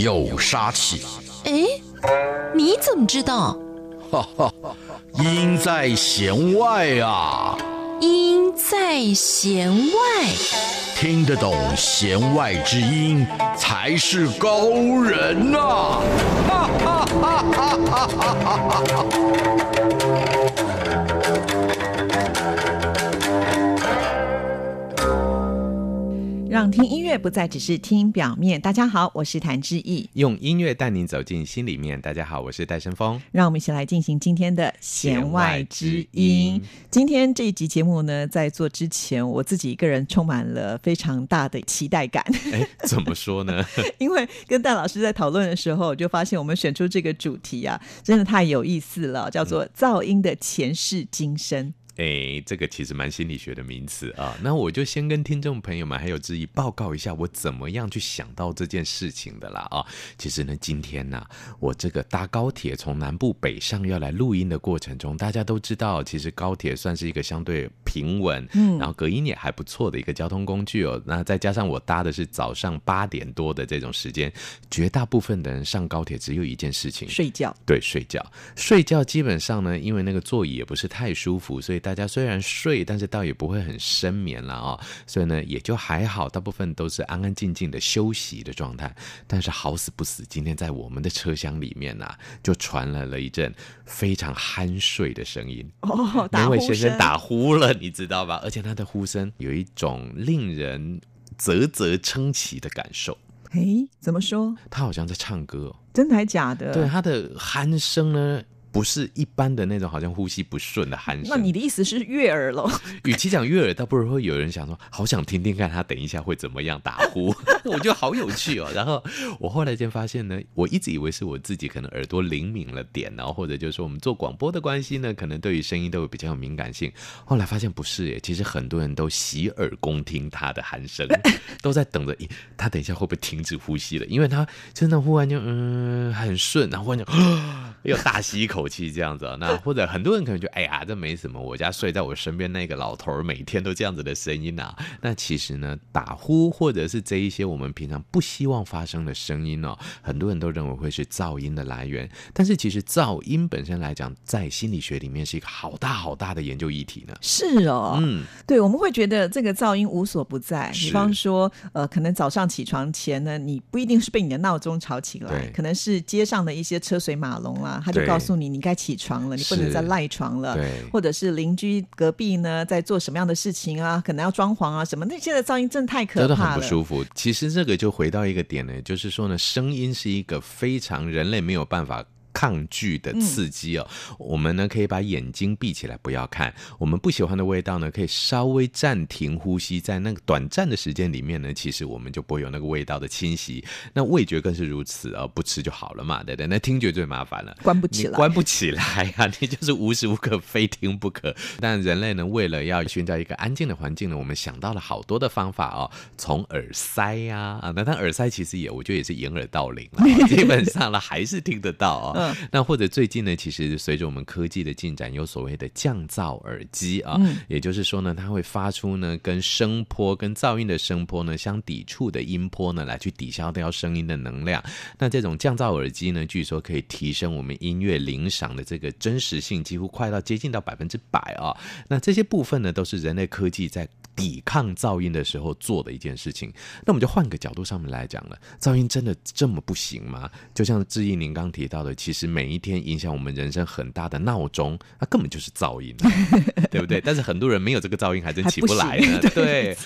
有杀气。哎，你怎么知道？哈哈，音在弦外啊。音在弦外，听得懂弦外之音才是高人呐！哈哈哈哈哈哈！让听音乐不再只是听表面。大家好，我是谭志毅，用音乐带您走进心里面。大家好，我是戴胜峰。让我们一起来进行今天的弦外之音。今天这一集节目呢，在做之前，我自己一个人充满了非常大的期待感。哎，怎么说呢？因为跟戴老师在讨论的时候，我就发现我们选出这个主题啊，真的太有意思了，叫做“噪音的前世今生”。哎，这个其实蛮心理学的名词啊。那我就先跟听众朋友们还有质疑报告一下，我怎么样去想到这件事情的啦啊。其实呢，今天呢、啊，我这个搭高铁从南部北上要来录音的过程中，大家都知道，其实高铁算是一个相对平稳，嗯，然后隔音也还不错的一个交通工具哦。那再加上我搭的是早上八点多的这种时间，绝大部分的人上高铁只有一件事情：睡觉。对，睡觉。睡觉基本上呢，因为那个座椅也不是太舒服，所以大。大家虽然睡，但是倒也不会很深眠了啊、哦，所以呢也就还好，大部分都是安安静静的休息的状态。但是好死不死，今天在我们的车厢里面呢、啊，就传来了一阵非常酣睡的声音。哦，那位先生打呼了，你知道吧？而且他的呼声有一种令人啧啧称奇的感受。诶，怎么说？他好像在唱歌，真的还假的？对，他的鼾声呢？不是一般的那种，好像呼吸不顺的鼾声。那你的意思是悦耳了？与其讲悦耳，倒不如会有人想说，好想听听看他等一下会怎么样打呼。我觉得好有趣哦。然后我后来就发现呢，我一直以为是我自己可能耳朵灵敏了点，然后或者就是说我们做广播的关系呢，可能对于声音都有比较有敏感性。后来发现不是耶，其实很多人都洗耳恭听他的鼾声，都在等着，他等一下会不会停止呼吸了？因为他真的忽然就嗯很顺，然后忽然就 又大吸一口。口气这样子啊，那 或者很多人可能觉得，哎呀，这没什么。我家睡在我身边那个老头儿，每天都这样子的声音啊。那其实呢，打呼或者是这一些我们平常不希望发生的声音哦，很多人都认为会是噪音的来源。但是其实噪音本身来讲，在心理学里面是一个好大好大的研究议题呢。是哦，嗯，对，我们会觉得这个噪音无所不在。比方说，呃，可能早上起床前呢，你不一定是被你的闹钟吵起来，可能是街上的一些车水马龙啊，他就告诉你。你该起床了，你不能再赖床了。对，或者是邻居隔壁呢，在做什么样的事情啊？可能要装潢啊，什么那现在噪音真的太可怕了，真的很不舒服。其实这个就回到一个点呢，就是说呢，声音是一个非常人类没有办法。抗拒的刺激哦，嗯、我们呢可以把眼睛闭起来不要看。我们不喜欢的味道呢，可以稍微暂停呼吸，在那个短暂的时间里面呢，其实我们就不会有那个味道的侵袭。那味觉更是如此啊，不吃就好了嘛，对不对？那听觉最麻烦了，关不起来，关不起来啊，你就是无时无刻非听不可。但人类呢，为了要寻找一个安静的环境呢，我们想到了好多的方法哦，从耳塞呀啊，那但耳塞其实也，我觉得也是掩耳盗铃了，基本上呢还是听得到啊、哦。那或者最近呢，其实随着我们科技的进展，有所谓的降噪耳机啊，嗯、也就是说呢，它会发出呢跟声波、跟噪音的声波呢相抵触的音波呢，来去抵消掉声音的能量。那这种降噪耳机呢，据说可以提升我们音乐聆赏的这个真实性，几乎快到接近到百分之百啊。那这些部分呢，都是人类科技在抵抗噪音的时候做的一件事情。那我们就换个角度上面来讲了，噪音真的这么不行吗？就像志毅您刚提到的，其实每一天影响我们人生很大的闹钟，它根本就是噪音，对不对？但是很多人没有这个噪音，还真起不来呢。对，对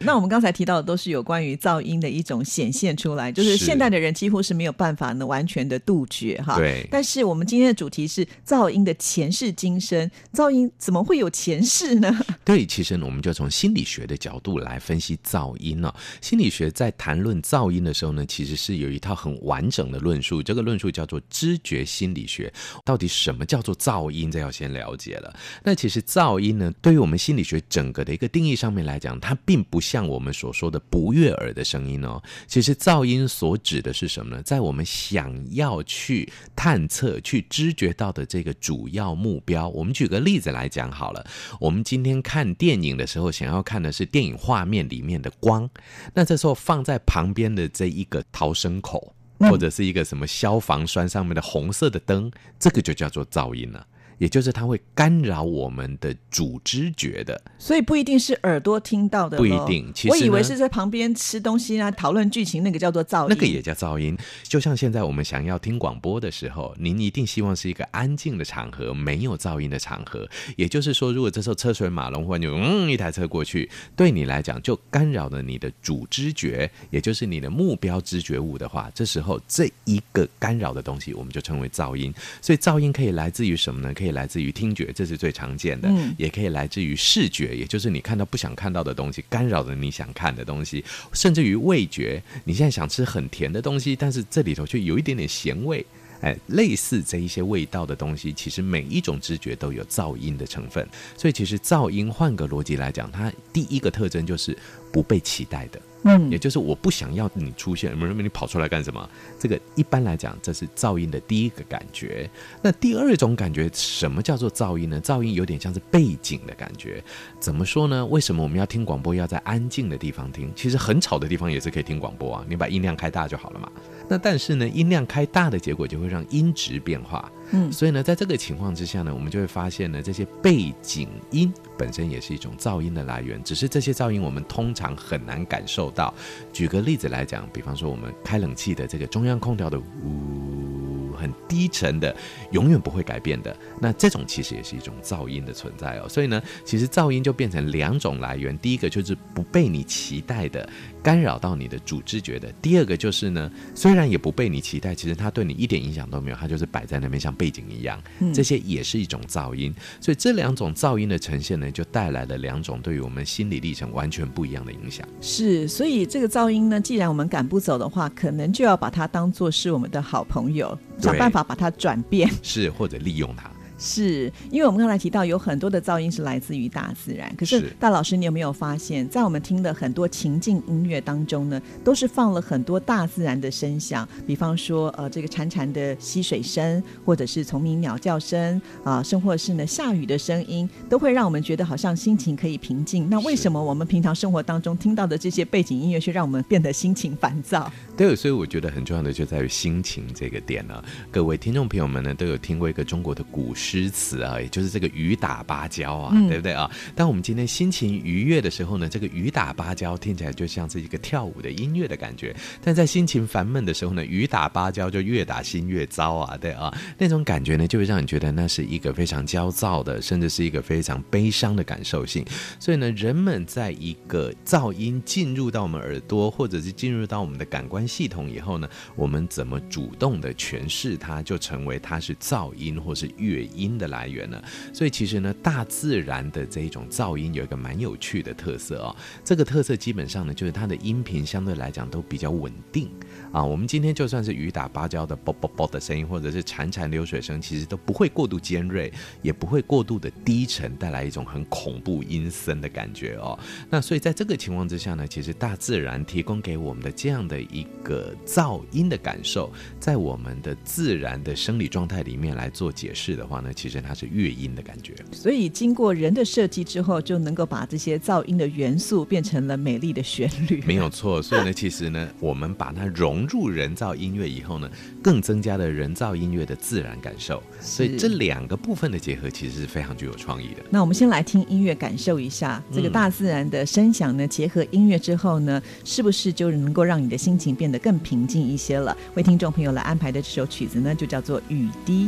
那我们刚才提到的都是有关于噪音的一种显现出来，就是现代的人几乎是没有办法呢完全的杜绝哈。对。但是我们今天的主题是噪音的前世今生，噪音怎么会有前世呢？对，其实呢，我们就从心心理学的角度来分析噪音呢、心理学在谈论噪音的时候呢，其实是有一套很完整的论述，这个论述叫做知觉心理学。到底什么叫做噪音？这要先了解了。那其实噪音呢，对于我们心理学整个的一个定义上面来讲，它并不像我们所说的不悦耳的声音哦。其实噪音所指的是什么呢？在我们想要去探测、去知觉到的这个主要目标，我们举个例子来讲好了。我们今天看电影的时候，想要看的是电影画面里面的光，那这时候放在旁边的这一个逃生口。或者是一个什么消防栓上面的红色的灯，这个就叫做噪音了。也就是它会干扰我们的主知觉的，所以不一定是耳朵听到的，不一定。其实我以为是在旁边吃东西啊，讨论剧情，那个叫做噪音，那个也叫噪音。就像现在我们想要听广播的时候，您一定希望是一个安静的场合，没有噪音的场合。也就是说，如果这时候车水马龙，或者嗯一台车过去，对你来讲就干扰了你的主知觉，也就是你的目标知觉物的话，这时候这一个干扰的东西，我们就称为噪音。所以噪音可以来自于什么呢？可以。来自于听觉，这是最常见的，嗯，也可以来自于视觉，也就是你看到不想看到的东西，干扰着你想看的东西，甚至于味觉，你现在想吃很甜的东西，但是这里头却有一点点咸味，哎，类似这一些味道的东西，其实每一种知觉都有噪音的成分，所以其实噪音换个逻辑来讲，它第一个特征就是不被期待的。嗯，也就是我不想要你出现，没人你跑出来干什么？这个一般来讲，这是噪音的第一个感觉。那第二种感觉，什么叫做噪音呢？噪音有点像是背景的感觉。怎么说呢？为什么我们要听广播要在安静的地方听？其实很吵的地方也是可以听广播啊，你把音量开大就好了嘛。那但是呢，音量开大的结果就会让音质变化。嗯，所以呢，在这个情况之下呢，我们就会发现呢，这些背景音本身也是一种噪音的来源，只是这些噪音我们通常很难感受到。举个例子来讲，比方说我们开冷气的这个中央空调的呜，很低沉的，永远不会改变的，那这种其实也是一种噪音的存在哦。所以呢，其实噪音就变成两种来源，第一个就是不被你期待的。干扰到你的主知觉的。第二个就是呢，虽然也不被你期待，其实它对你一点影响都没有，它就是摆在那边像背景一样。这些也是一种噪音。所以这两种噪音的呈现呢，就带来了两种对于我们心理历程完全不一样的影响。是，所以这个噪音呢，既然我们赶不走的话，可能就要把它当做是我们的好朋友，想办法把它转变，是或者利用它。是因为我们刚才提到有很多的噪音是来自于大自然，可是大老师，你有没有发现，在我们听的很多情境音乐当中呢，都是放了很多大自然的声响，比方说呃这个潺潺的溪水声，或者是虫鸣鸟叫声啊，甚或是呢下雨的声音，都会让我们觉得好像心情可以平静。那为什么我们平常生活当中听到的这些背景音乐，却让我们变得心情烦躁？对，所以我觉得很重要的就在于心情这个点呢。各位听众朋友们呢，都有听过一个中国的古诗。诗词啊，也就是这个雨打芭蕉啊，嗯、对不对啊？当我们今天心情愉悦的时候呢，这个雨打芭蕉听起来就像是一个跳舞的音乐的感觉；但在心情烦闷的时候呢，雨打芭蕉就越打心越糟啊，对啊，那种感觉呢，就会让你觉得那是一个非常焦躁的，甚至是一个非常悲伤的感受性。所以呢，人们在一个噪音进入到我们耳朵，或者是进入到我们的感官系统以后呢，我们怎么主动的诠释它，就成为它是噪音或是乐音。音的来源呢？所以其实呢，大自然的这一种噪音有一个蛮有趣的特色哦。这个特色基本上呢，就是它的音频相对来讲都比较稳定啊。我们今天就算是雨打芭蕉的啵啵啵的声音，或者是潺潺流水声，其实都不会过度尖锐，也不会过度的低沉，带来一种很恐怖阴森的感觉哦。那所以在这个情况之下呢，其实大自然提供给我们的这样的一个噪音的感受，在我们的自然的生理状态里面来做解释的话呢。其实它是乐音的感觉，所以经过人的设计之后，就能够把这些噪音的元素变成了美丽的旋律。没有错，所以呢，其实呢，我们把它融入人造音乐以后呢，更增加了人造音乐的自然感受。所以这两个部分的结合，其实是非常具有创意的。那我们先来听音乐，感受一下这个大自然的声响呢，结合音乐之后呢，是不是就能够让你的心情变得更平静一些了？为听众朋友来安排的这首曲子呢，就叫做《雨滴》。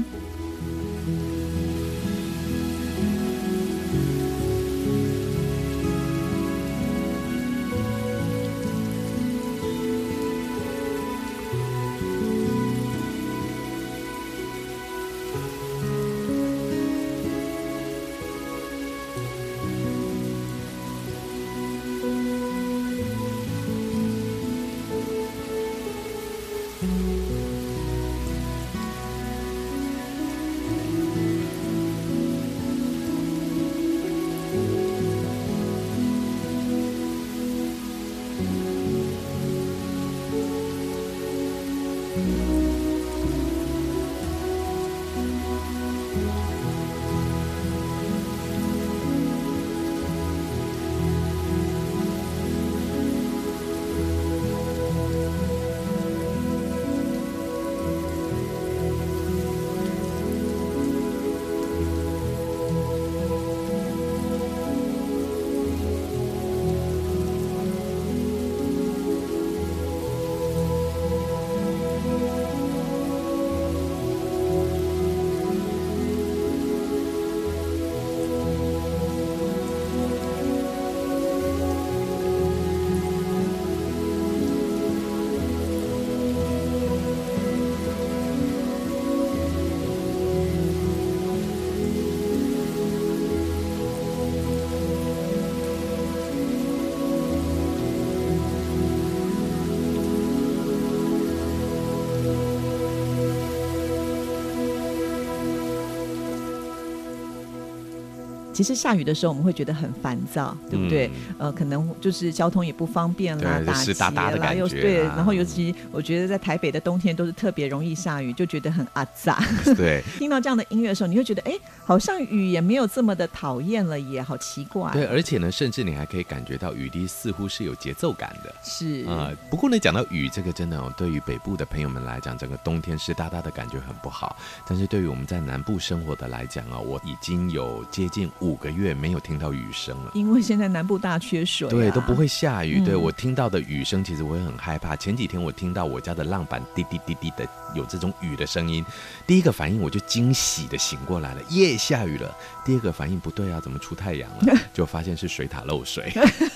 其实下雨的时候我们会觉得很烦躁，对不对？嗯、呃，可能就是交通也不方便啦，打结啦，又对，然后尤其我觉得在台北的冬天都是特别容易下雨，就觉得很阿杂。对，听到这样的音乐的时候，你会觉得哎，好像雨也没有这么的讨厌了，也好奇怪。对，而且呢，甚至你还可以感觉到雨滴似乎是有节奏感的。是啊、呃，不过呢，讲到雨这个，真的哦，对于北部的朋友们来讲，整个冬天湿哒哒的感觉很不好。但是对于我们在南部生活的来讲啊，我已经有接近五个月没有听到雨声了。因为现在南部大缺水、啊，对，都不会下雨。嗯、对我听到的雨声，其实我也很害怕。前几天我听到我家的浪板滴滴滴滴的有这种雨的声音，第一个反应我就惊喜的醒过来了，耶，下雨了。第二个反应不对啊，怎么出太阳了？就发现是水塔漏水。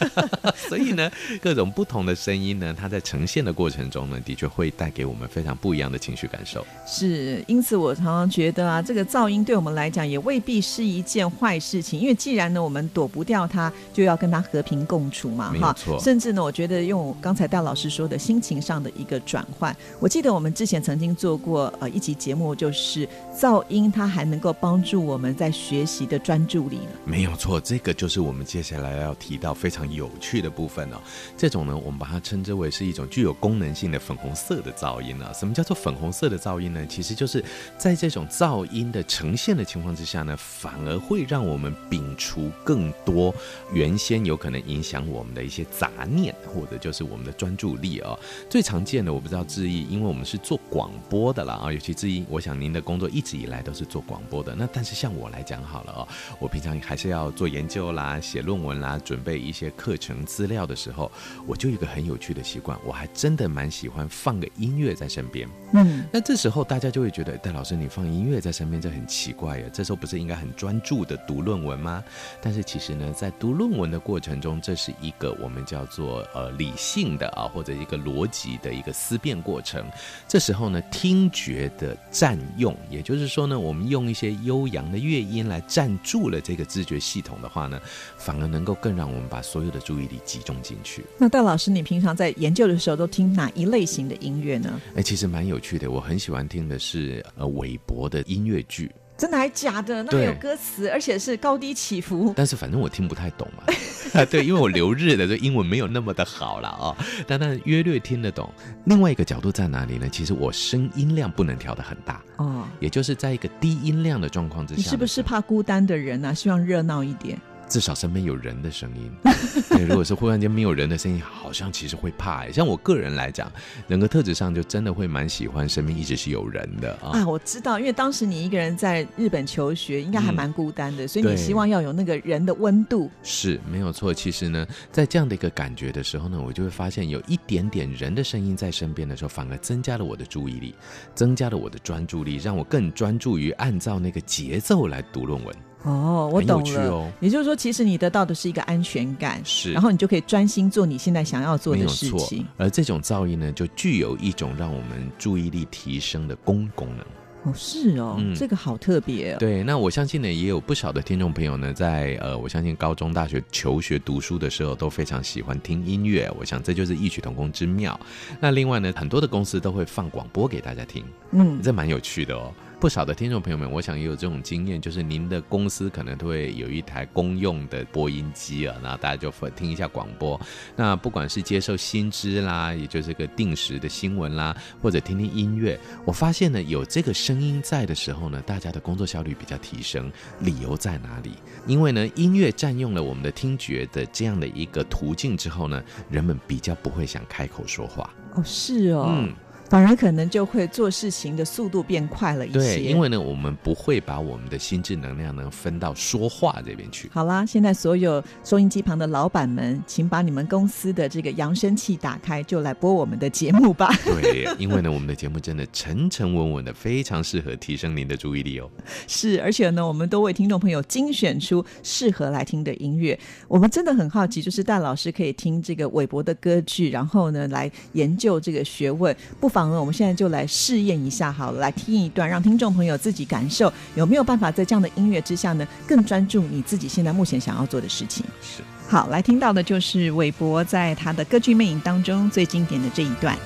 所以呢，各种不同的声音呢，它在呈现的过程中呢，的确会带给我们非常不一样的情绪感受。是，因此我常常觉得啊，这个噪音对我们来讲也未必是一件坏事情，因为既然呢，我们躲不掉它，就要跟它和平共处嘛，没错。甚至呢，我觉得用刚才戴老师说的心情上的一个转换，我记得我们之前曾经做过呃一集节目，就是噪音它还能够帮助我们在学习的专注力呢。没有错，这个就是我们接下来要提到非常有趣的部分哦。这种呢，我们把它称之为是一种具有功能性的粉红色的噪音啊。什么叫做粉红色的噪音呢？其实就是在这种噪音的呈现的情况之下呢，反而会让我们摒除更多原先有可能影响我们的一些杂念，或者就是我们的专注力啊、哦。最常见的，我不知道志毅，因为我们是做广播的啦啊，尤其志毅，我想您的工作一直以来都是做广播的。那但是像我来讲好了哦，我平常还是要做研究啦、写论文啦、准备一些课程资料的时候，我就有一个很有趣的习惯，我还真的蛮喜欢放个音乐在身边。嗯，那这时候大家就会觉得，戴老师你放音乐在身边，这很奇怪呀。这时候不是应该很专注的读论文吗？但是其实呢，在读论文的过程中，这是一个我们叫做呃理性的啊，或者一个逻辑的一个思辨过程。这时候呢，听觉的占用，也就是说呢，我们用一些悠扬的乐音来占住了这个知觉系统的话呢，反而能够更让我们把所有的注意力集中进去。那戴老师，你平常在研究的时候都听哪一类型的音乐呢？哎，其实蛮有趣的，我很喜欢听的是呃韦伯的音乐剧。真的还假的？那还有歌词，而且是高低起伏。但是反正我听不太懂嘛。啊，对，因为我留日的这英文没有那么的好了啊、哦，但但约略听得懂。另外一个角度在哪里呢？其实我声音量不能调的很大哦，也就是在一个低音量的状况之下。你是不是怕孤单的人啊？希望热闹一点。至少身边有人的声音。对，如果是忽然间没有人的声音，好像其实会怕。像我个人来讲，人格特质上就真的会蛮喜欢身边一直是有人的啊。啊，我知道，因为当时你一个人在日本求学，应该还蛮孤单的，嗯、所以你希望要有那个人的温度。是没有错。其实呢，在这样的一个感觉的时候呢，我就会发现有一点点人的声音在身边的时候，反而增加了我的注意力，增加了我的专注力，让我更专注于按照那个节奏来读论文。哦，我懂了。哦、也就是说，其实你得到的是一个安全感，是，然后你就可以专心做你现在想要做的事情。而这种噪音呢，就具有一种让我们注意力提升的功功能。哦，是哦，嗯、这个好特别、哦。对，那我相信呢，也有不少的听众朋友呢，在呃，我相信高中、大学求学读书的时候，都非常喜欢听音乐。我想这就是异曲同工之妙。那另外呢，很多的公司都会放广播给大家听，嗯，这蛮有趣的哦。不少的听众朋友们，我想也有这种经验，就是您的公司可能都会有一台公用的播音机啊，那大家就听一下广播。那不管是接受新知啦，也就是个定时的新闻啦，或者听听音乐，我发现呢，有这个声音在的时候呢，大家的工作效率比较提升。理由在哪里？因为呢，音乐占用了我们的听觉的这样的一个途径之后呢，人们比较不会想开口说话。哦，是哦。嗯。反而可能就会做事情的速度变快了一些。对，因为呢，我们不会把我们的心智能量呢分到说话这边去。好啦，现在所有收音机旁的老板们，请把你们公司的这个扬声器打开，就来播我们的节目吧。对，因为呢，我们的节目真的沉沉稳稳的，非常适合提升您的注意力哦。是，而且呢，我们都为听众朋友精选出适合来听的音乐。我们真的很好奇，就是戴老师可以听这个韦伯的歌剧，然后呢，来研究这个学问，不妨。我们现在就来试验一下，好了，来听一段，让听众朋友自己感受有没有办法在这样的音乐之下呢，更专注你自己现在目前想要做的事情。是，好，来听到的就是韦伯在他的歌剧魅影当中最经典的这一段。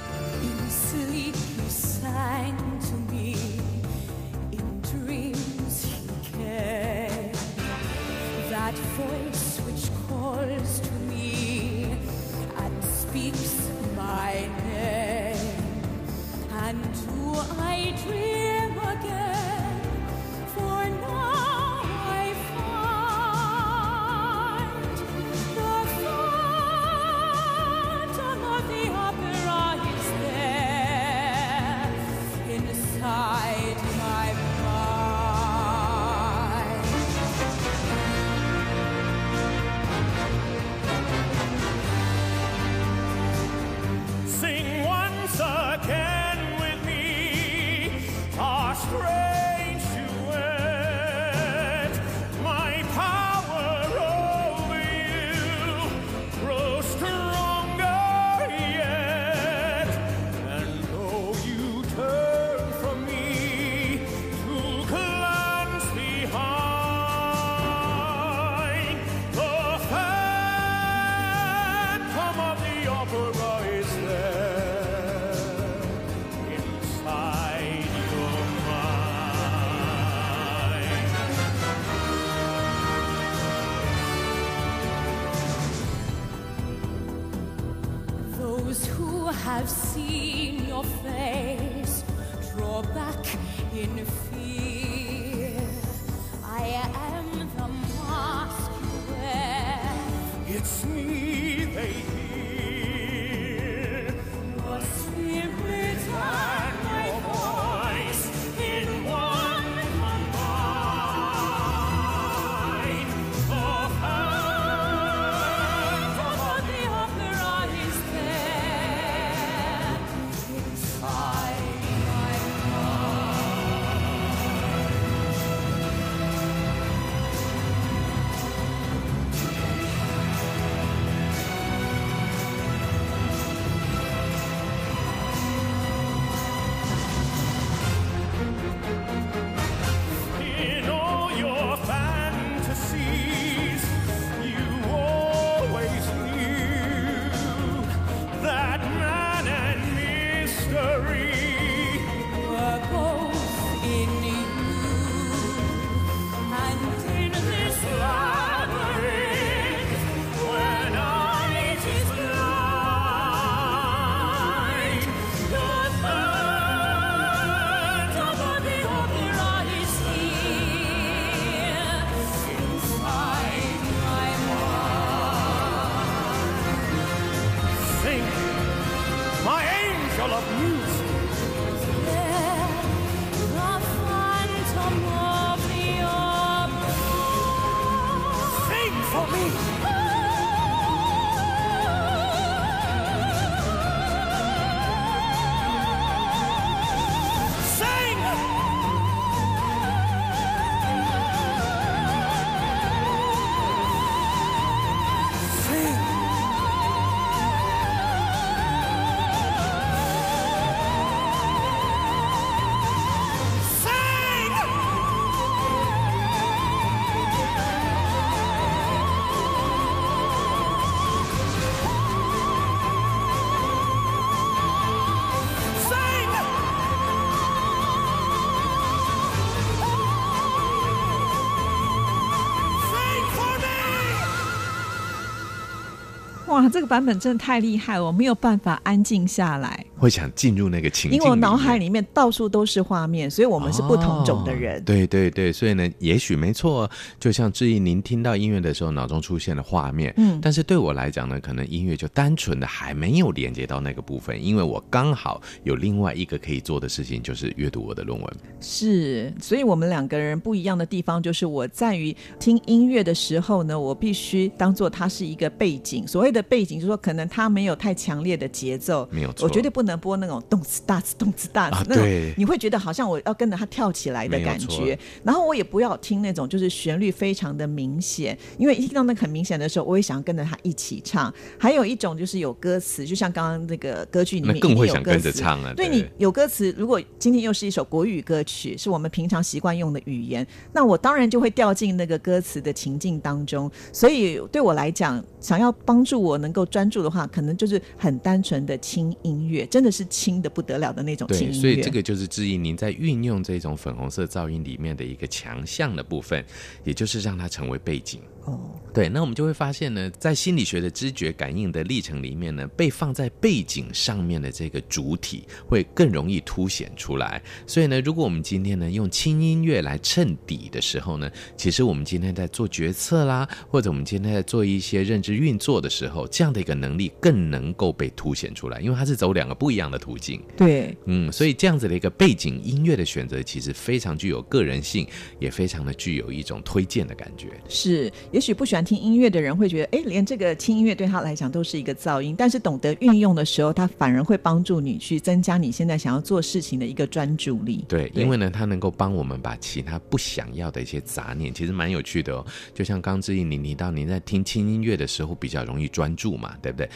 哇，这个版本真的太厉害了，我没有办法安静下来，会想进入那个情境，因为我脑海里面到处都是画面，所以我们是不同种的人。哦、对对对，所以呢，也许没错，就像志毅，您听到音乐的时候，脑中出现了画面，嗯，但是对我来讲呢，可能音乐就单纯的还没有连接到那个部分，因为我刚好有另外一个可以做的事情，就是阅读我的论文。是，所以我们两个人不一样的地方，就是我在于听音乐的时候呢，我必须当做它是一个背景，所谓的。背景就是说，可能它没有太强烈的节奏，没有错。我绝对不能播那种动次大次动次大次那种，你会觉得好像我要跟着他跳起来的感觉。然后我也不要听那种就是旋律非常的明显，因为一听到那个很明显的时候，我也想要跟着他一起唱。还有一种就是有歌词，就像刚刚那个歌剧里面，更会想跟着唱啊。对，你有歌词，如果今天又是一首国语歌曲，是我们平常习惯用的语言，那我当然就会掉进那个歌词的情境当中。所以对我来讲，想要帮助我。能够专注的话，可能就是很单纯的轻音乐，真的是轻的不得了的那种轻音乐。对，所以这个就是质疑您在运用这种粉红色噪音里面的一个强项的部分，也就是让它成为背景。哦，对，那我们就会发现呢，在心理学的知觉感应的历程里面呢，被放在背景上面的这个主体会更容易凸显出来。所以呢，如果我们今天呢用轻音乐来衬底的时候呢，其实我们今天在做决策啦，或者我们今天在做一些认知运作的时候，这样的一个能力更能够被凸显出来，因为它是走两个不一样的途径。对，嗯，所以这样子的一个背景音乐的选择，其实非常具有个人性，也非常的具有一种推荐的感觉。是。也许不喜欢听音乐的人会觉得，哎，连这个轻音乐对他来讲都是一个噪音。但是懂得运用的时候，它反而会帮助你去增加你现在想要做事情的一个专注力。对，因为呢，它能够帮我们把其他不想要的一些杂念，其实蛮有趣的哦。就像刚志毅你提到，你在听轻音乐的时候比较容易专注嘛，对不对？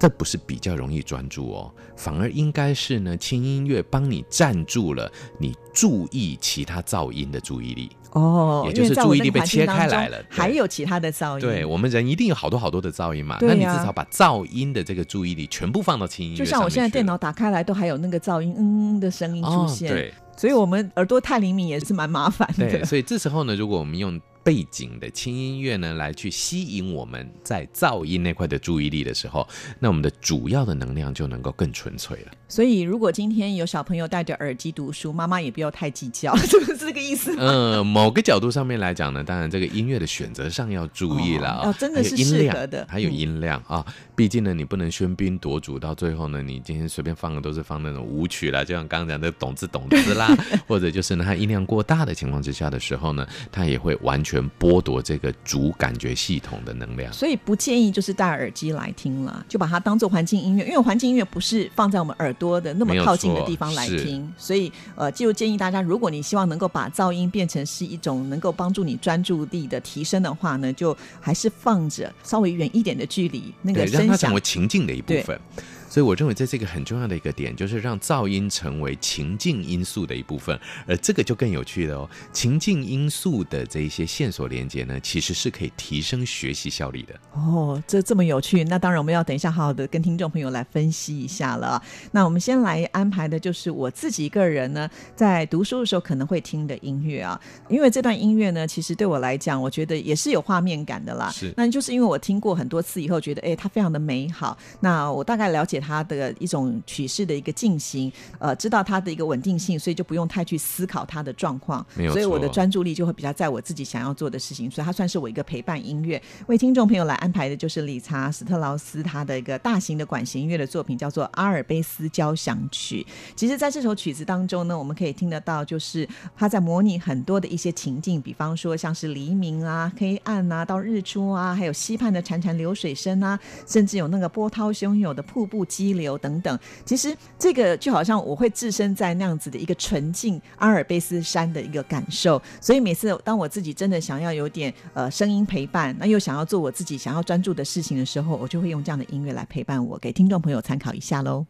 这不是比较容易专注哦，反而应该是呢，轻音乐帮你占住了你注意其他噪音的注意力哦，也就是注意力被切开来了，还有其他的噪音。对，我们人一定有好多好多的噪音嘛，那你至少把噪音的这个注意力全部放到轻音乐上。就像我现在电脑打开来，都还有那个噪音嗯的声音出现。哦，对，所以我们耳朵太灵敏也是蛮麻烦的。对，所以这时候呢，如果我们用。背景的轻音乐呢，来去吸引我们在噪音那块的注意力的时候，那我们的主要的能量就能够更纯粹了。所以，如果今天有小朋友戴着耳机读书，妈妈也不要太计较，是不是这个意思？嗯、呃，某个角度上面来讲呢，当然这个音乐的选择上要注意了、哦哦，真的是适合的，还有音量啊、嗯，毕竟呢，你不能喧宾夺主，到最后呢，你今天随便放的都是放那种舞曲啦，就像刚刚讲的懂字懂字啦，或者就是呢，它音量过大的情况之下的时候呢，它也会完全剥夺。这个主感觉系统的能量，所以不建议就是戴耳机来听了，就把它当做环境音乐，因为环境音乐不是放在我们耳朵的那么靠近的地方来听，所以呃，就建议大家，如果你希望能够把噪音变成是一种能够帮助你专注力的提升的话呢，就还是放着稍微远一点的距离，那个声响，为情境的一部分。所以我认为这是一个很重要的一个点，就是让噪音成为情境因素的一部分，而这个就更有趣了哦。情境因素的这一些线索连接呢，其实是可以提升学习效率的。哦，这这么有趣，那当然我们要等一下好好的跟听众朋友来分析一下了。那我们先来安排的就是我自己一个人呢，在读书的时候可能会听的音乐啊，因为这段音乐呢，其实对我来讲，我觉得也是有画面感的啦。是，那就是因为我听过很多次以后，觉得哎，它非常的美好。那我大概了解。它的一种曲式的一个进行，呃，知道它的一个稳定性，所以就不用太去思考它的状况，所以我的专注力就会比较在我自己想要做的事情，所以它算是我一个陪伴音乐。为听众朋友来安排的就是理查史特劳斯他的一个大型的管弦音乐的作品，叫做《阿尔卑斯交响曲》。其实，在这首曲子当中呢，我们可以听得到，就是他在模拟很多的一些情境，比方说像是黎明啊、黑暗啊、到日出啊，还有溪畔的潺潺流水声啊，甚至有那个波涛汹涌的瀑布。激流等等，其实这个就好像我会置身在那样子的一个纯净阿尔卑斯山的一个感受，所以每次当我自己真的想要有点呃声音陪伴，那又想要做我自己想要专注的事情的时候，我就会用这样的音乐来陪伴我，给听众朋友参考一下喽。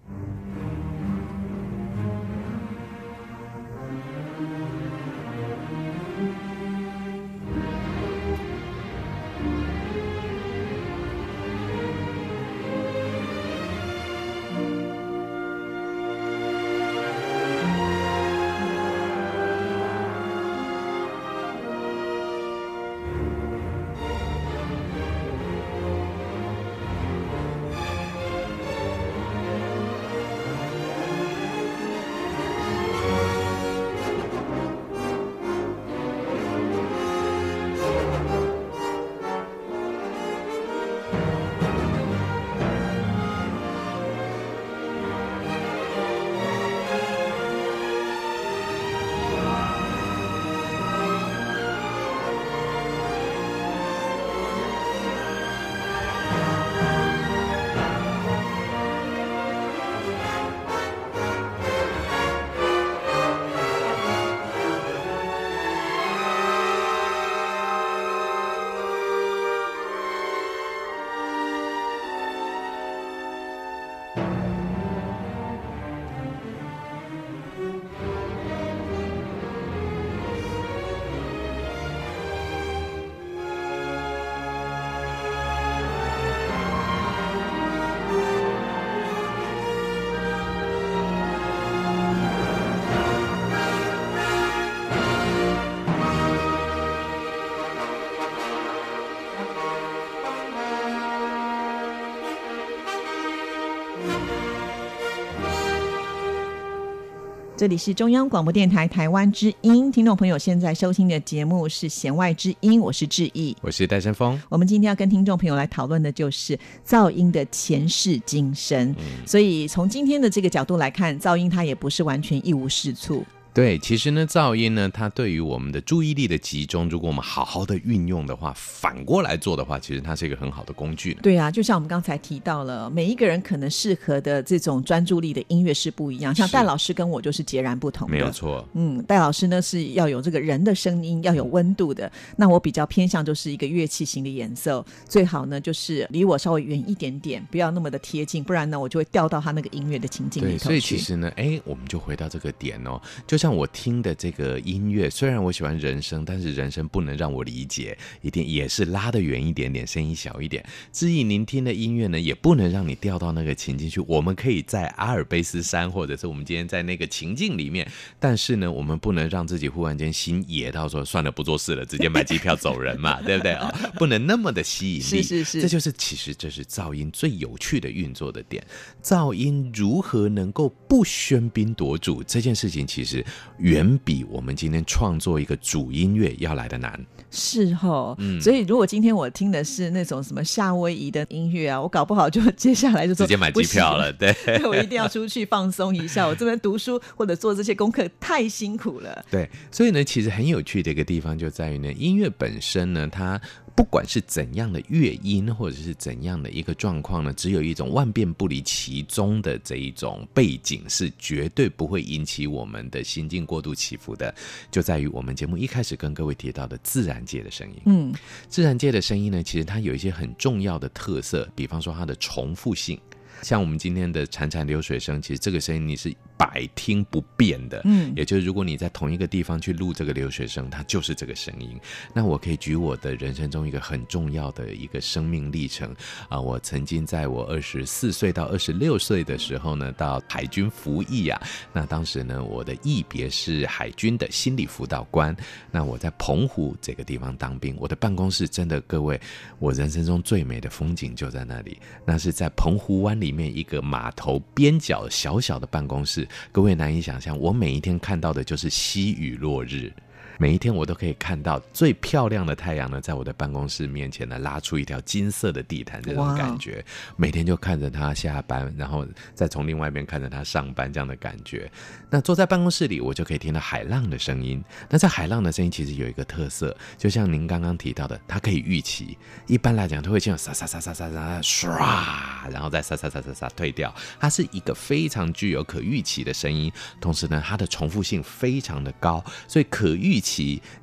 这里是中央广播电台台湾之音，听众朋友现在收听的节目是《弦外之音》，我是志毅，我是戴森峰。我们今天要跟听众朋友来讨论的就是噪音的前世今生，所以从今天的这个角度来看，噪音它也不是完全一无是处。对，其实呢，噪音呢，它对于我们的注意力的集中，如果我们好好的运用的话，反过来做的话，其实它是一个很好的工具。对啊，就像我们刚才提到了，每一个人可能适合的这种专注力的音乐是不一样。像戴老师跟我就是截然不同的。没有错。嗯，戴老师呢是要有这个人的声音，要有温度的。那我比较偏向就是一个乐器型的演奏，最好呢就是离我稍微远一点点，不要那么的贴近，不然呢我就会掉到他那个音乐的情境里头去。对，所以其实呢，哎，我们就回到这个点哦，就像我听的。这个音乐虽然我喜欢人声，但是人声不能让我理解，一定也是拉得远一点点，声音小一点。至于您听的音乐呢，也不能让你掉到那个情境去。我们可以在阿尔卑斯山，或者是我们今天在那个情境里面，但是呢，我们不能让自己忽然间心野到说算了，不做事了，直接买机票走人嘛，对不对啊？不能那么的吸引力。是是是，这就是其实这是噪音最有趣的运作的点。噪音如何能够不喧宾夺主这件事情，其实远比。我们今天创作一个主音乐要来的难，是哦。嗯，所以如果今天我听的是那种什么夏威夷的音乐啊，我搞不好就接下来就直接买机票了。对，我一定要出去放松一下。我这边读书或者做这些功课太辛苦了。对，所以呢，其实很有趣的一个地方就在于呢，音乐本身呢，它。不管是怎样的乐音，或者是怎样的一个状况呢，只有一种万变不离其宗的这一种背景，是绝对不会引起我们的心境过度起伏的。就在于我们节目一开始跟各位提到的自然界的声音。嗯，自然界的声音呢，其实它有一些很重要的特色，比方说它的重复性。像我们今天的潺潺流水声，其实这个声音你是。百听不变的，嗯，也就是如果你在同一个地方去录这个流水声，它就是这个声音。那我可以举我的人生中一个很重要的一个生命历程啊，我曾经在我二十四岁到二十六岁的时候呢，到海军服役啊。那当时呢，我的役别是海军的心理辅导官。那我在澎湖这个地方当兵，我的办公室真的，各位，我人生中最美的风景就在那里。那是在澎湖湾里里面一个码头边角小小的办公室。各位难以想象，我每一天看到的就是西雨落日。每一天我都可以看到最漂亮的太阳呢，在我的办公室面前呢，拉出一条金色的地毯，这种感觉。每天就看着他下班，然后再从另外一边看着他上班，这样的感觉。那坐在办公室里，我就可以听到海浪的声音。那在海浪的声音其实有一个特色，就像您刚刚提到的，它可以预期。一般来讲，它会这样沙沙沙沙沙沙唰，然后再沙沙沙沙沙退掉。它是一个非常具有可预期的声音，同时呢，它的重复性非常的高，所以可预期。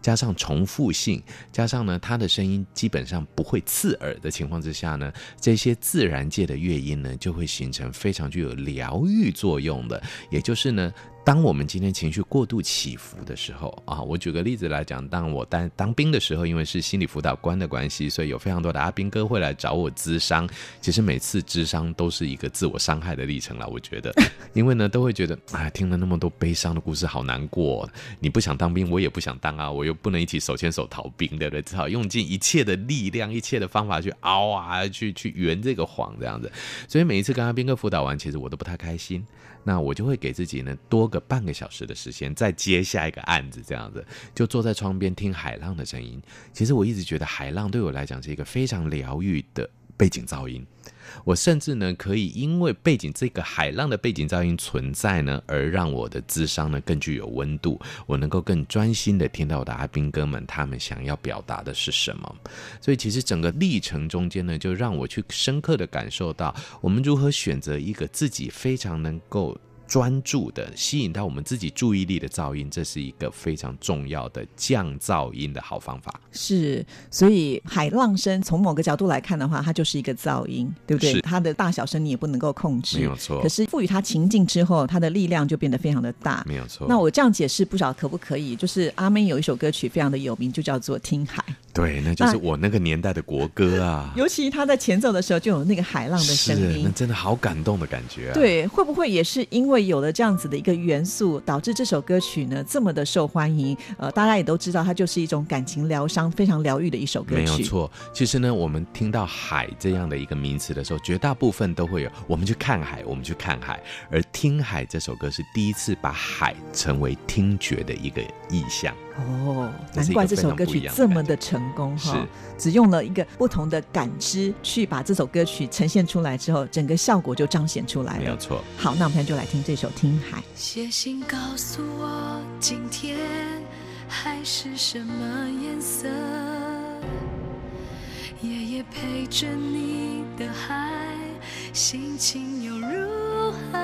加上重复性，加上呢，它的声音基本上不会刺耳的情况之下呢，这些自然界的乐音呢，就会形成非常具有疗愈作用的，也就是呢。当我们今天情绪过度起伏的时候啊，我举个例子来讲，当我当当兵的时候，因为是心理辅导官的关系，所以有非常多的阿兵哥会来找我咨商。其实每次咨商都是一个自我伤害的历程了，我觉得，因为呢都会觉得，哎，听了那么多悲伤的故事，好难过。你不想当兵，我也不想当啊，我又不能一起手牵手逃兵，对不对？只好用尽一切的力量、一切的方法去熬啊，去去圆这个谎，这样子。所以每一次跟阿兵哥辅导完，其实我都不太开心。那我就会给自己呢多个半个小时的时间，再接下一个案子，这样子就坐在窗边听海浪的声音。其实我一直觉得海浪对我来讲是一个非常疗愈的背景噪音。我甚至呢，可以因为背景这个海浪的背景噪音存在呢，而让我的智商呢更具有温度，我能够更专心的听到我的阿兵哥们他们想要表达的是什么。所以其实整个历程中间呢，就让我去深刻的感受到，我们如何选择一个自己非常能够。专注的吸引到我们自己注意力的噪音，这是一个非常重要的降噪音的好方法。是，所以海浪声从某个角度来看的话，它就是一个噪音，对不对？它的大小声你也不能够控制，没有错。可是赋予它情境之后，它的力量就变得非常的大，没有错。那我这样解释不晓得可不可以？就是阿妹有一首歌曲非常的有名，就叫做《听海》。对，那就是我那个年代的国歌啊。尤其他在前奏的时候就有那个海浪的声音，那真的好感动的感觉啊。对，会不会也是因为有了这样子的一个元素，导致这首歌曲呢这么的受欢迎？呃，大家也都知道，它就是一种感情疗伤、非常疗愈的一首歌曲。没有错，其实呢，我们听到海这样的一个名词的时候，绝大部分都会有我们去看海，我们去看海。而听海这首歌是第一次把海成为听觉的一个意象。哦，难怪这首歌曲这么的成功哈！是，只用了一个不同的感知去把这首歌曲呈现出来之后，整个效果就彰显出来了。没有错。好，那我们现在就来听这首《听海》。写信告诉我，今天海是什么颜色？夜夜陪着你的海，心情又如何？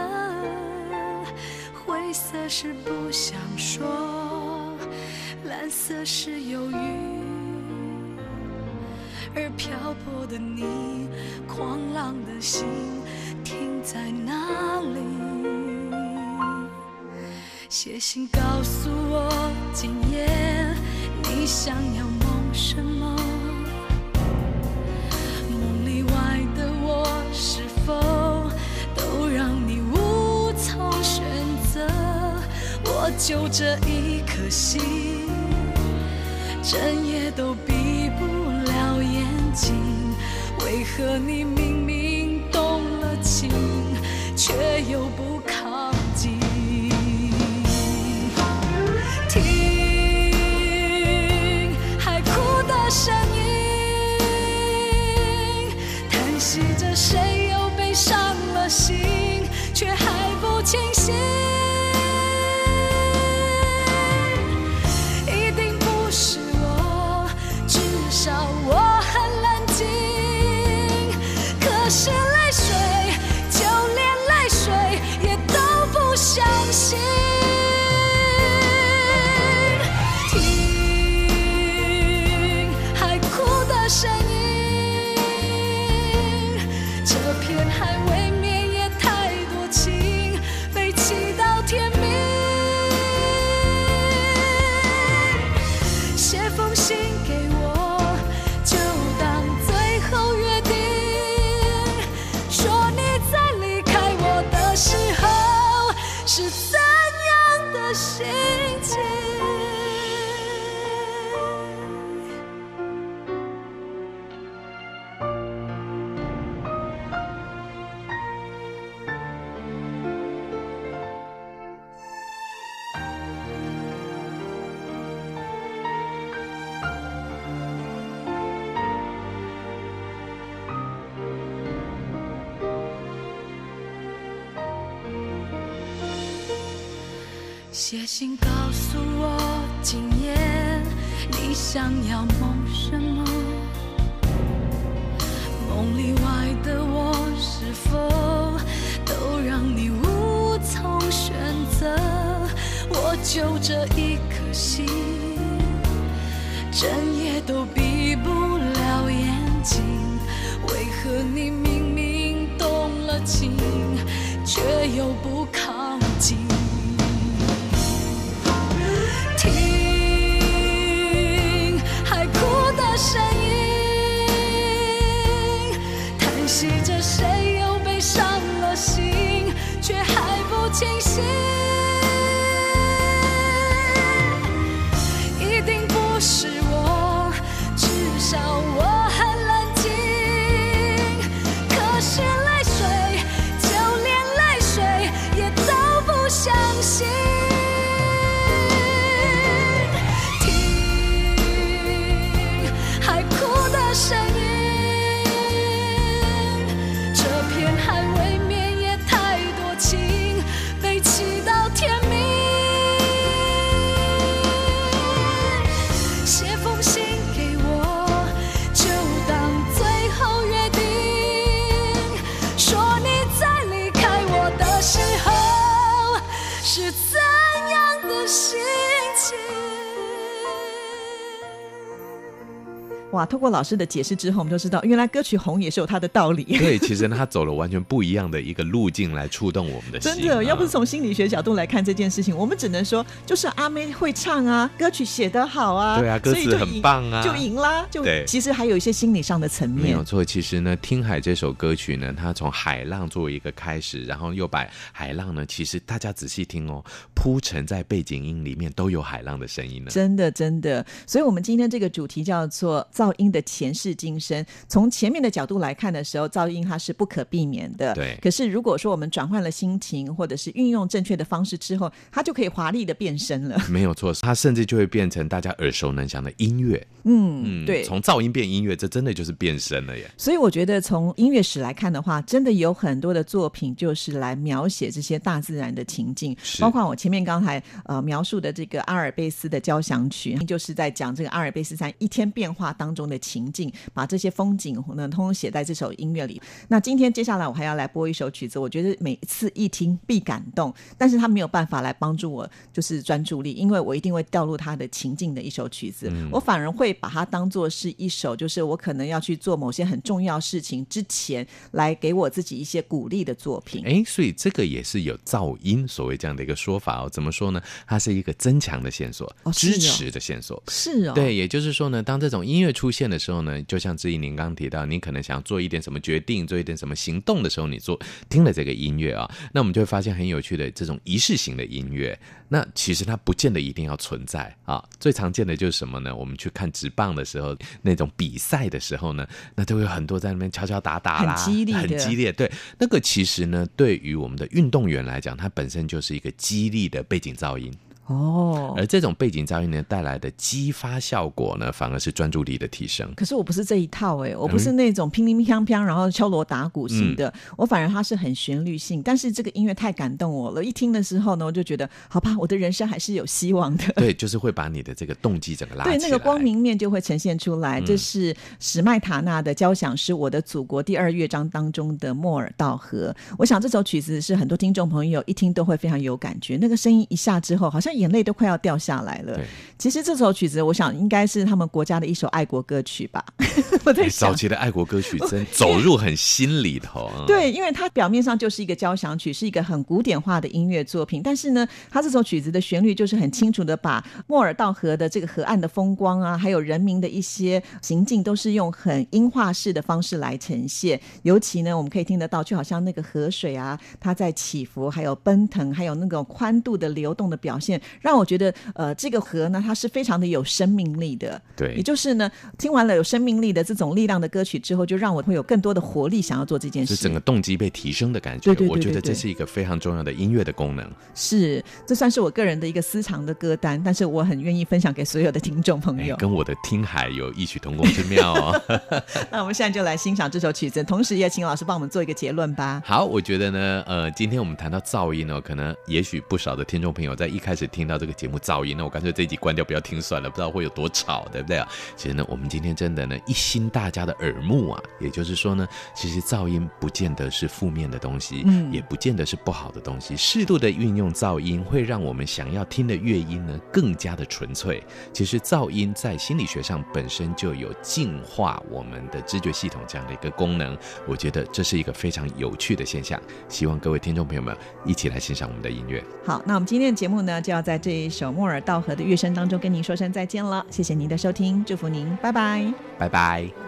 灰色是不想说。蓝色是忧郁，而漂泊的你，狂浪的心停在哪里？写信告诉我，今夜你想要梦什么？梦里外的我，是否都让你无从选择？我就这一颗心。整夜都闭不了眼睛，为何你明明动了情，却又不靠写信告诉我，今夜你想要梦什么？梦里外的我，是否都让你无从选择？我就这一颗心，整夜都闭不了眼睛。为何你明明动了情，却又不靠近？哇，透过老师的解释之后，我们就知道原来歌曲红也是有它的道理。对，其实呢，他走了完全不一样的一个路径来触动我们的心。真的，要不是从心理学角度来看这件事情，我们只能说就是阿妹会唱啊，歌曲写得好啊，对啊，歌词很棒啊，就赢啦。就对，其实还有一些心理上的层面。没有错，其实呢，《听海》这首歌曲呢，它从海浪作为一个开始，然后又把海浪呢，其实大家仔细听哦，铺陈在背景音里面都有海浪的声音呢。真的，真的。所以，我们今天这个主题叫做噪音的前世今生。从前面的角度来看的时候，噪音它是不可避免的。对。可是，如果说我们转换了心情，或者是运用正确的方式之后，它就可以华丽的变身了。没有错，它甚至就会变成大家耳熟能详的音乐。嗯，对。从噪音变音乐，这真的就是变身了耶。所以，我觉得从音乐史来看的话，真的有很多的作品就是来描写这些大自然的情境，包括我前面刚才呃描述的这个阿尔卑斯的交响曲，就是在讲这个阿尔卑斯山一天变化当中的情境，把这些风景呢通通写在这首音乐里。那今天接下来我还要来播一首曲子，我觉得每次一听必感动，但是他没有办法来帮助我就是专注力，因为我一定会掉入他的情境的一首曲子，嗯、我反而会把它当做是一首，就是我可能要去做某些很重要事情之前，来给我自己一些鼓励的作品。哎，所以这个也是有噪音，所谓这样的一个说法哦。怎么说呢？它是一个增强的线索，哦、支持的线索。是哦，对，也就是说呢，当这种音乐出现的时候呢，就像志毅您刚刚提到，您可能想做一点什么决定，做一点什么行动的时候，你做听了这个音乐啊，那我们就会发现很有趣的这种仪式型的音乐。那其实它不见得一定要存在啊。最常见的就是什么呢？我们去看纸棒的时候，那种比赛的时候呢，那都有很多在那边敲敲打打啦，很激烈，很激烈。对，那个其实呢，对于我们的运动员来讲，它本身就是一个激励的背景噪音。哦，而这种背景噪音呢带来的激发效果呢，反而是专注力的提升。可是我不是这一套哎、欸，我不是那种乒乒乓乓，然后敲锣打鼓型的，嗯、我反而它是很旋律性。但是这个音乐太感动我了，一听的时候呢，我就觉得好吧，我的人生还是有希望的。对，就是会把你的这个动机整个拉对，那个光明面就会呈现出来。嗯、这是史麦塔纳的交响诗《我的祖国》第二乐章当中的莫尔道河。我想这首曲子是很多听众朋友一听都会非常有感觉。那个声音一下之后，好像眼泪都快要掉下来了。其实这首曲子，我想应该是他们国家的一首爱国歌曲吧。我在想，早期的爱国歌曲真 走入很心里头。对，因为它表面上就是一个交响曲，是一个很古典化的音乐作品。但是呢，它这首曲子的旋律就是很清楚的把莫尔道河的这个河岸的风光啊，还有人民的一些行径，都是用很音画式的方式来呈现。尤其呢，我们可以听得到，就好像那个河水啊，它在起伏，还有奔腾，还有那种宽度的流动的表现，让我觉得，呃，这个河呢，它是非常的有生命力的。对，也就是呢，听完了有生命力的这种力量的歌曲之后，就让我会有更多的活力，想要做这件事。是整个动机被提升的感觉。对对对对对，我觉得这是一个非常重要的音乐的功能。是，这算是我个人的一个私藏的歌单，但是我很愿意分享给所有的听众朋友。跟我的听海有异曲同工之妙哦。那我们现在就来欣赏这首曲子，同时也请老师帮我们做一个结论吧。好，我觉得呢，呃，今天我们谈到噪音呢、哦，可能也许不少的听众朋友在一开始听到这个节目噪音，那我干脆这一集关掉，不要听算了，不知道会有多吵，对不对啊？其实呢，我们今天真的呢，一心大家的耳目啊，也就是说呢，其实噪音不见得是负面的东西，嗯，也不见得是不好的东西。适度的运用噪音，会让我们想要听的乐音呢，更加的纯粹。其实噪音在心理学上本身就有净化我们的知觉系统这样的一个功能，我觉得这是一个非常有趣的现象。希望各位听众朋友们一起来欣赏我们的音乐。好，那我们今天的节目呢，就要在这一首莫尔道河的乐声当中跟您说声再见了。谢谢您的收听，祝福您，拜拜，拜拜。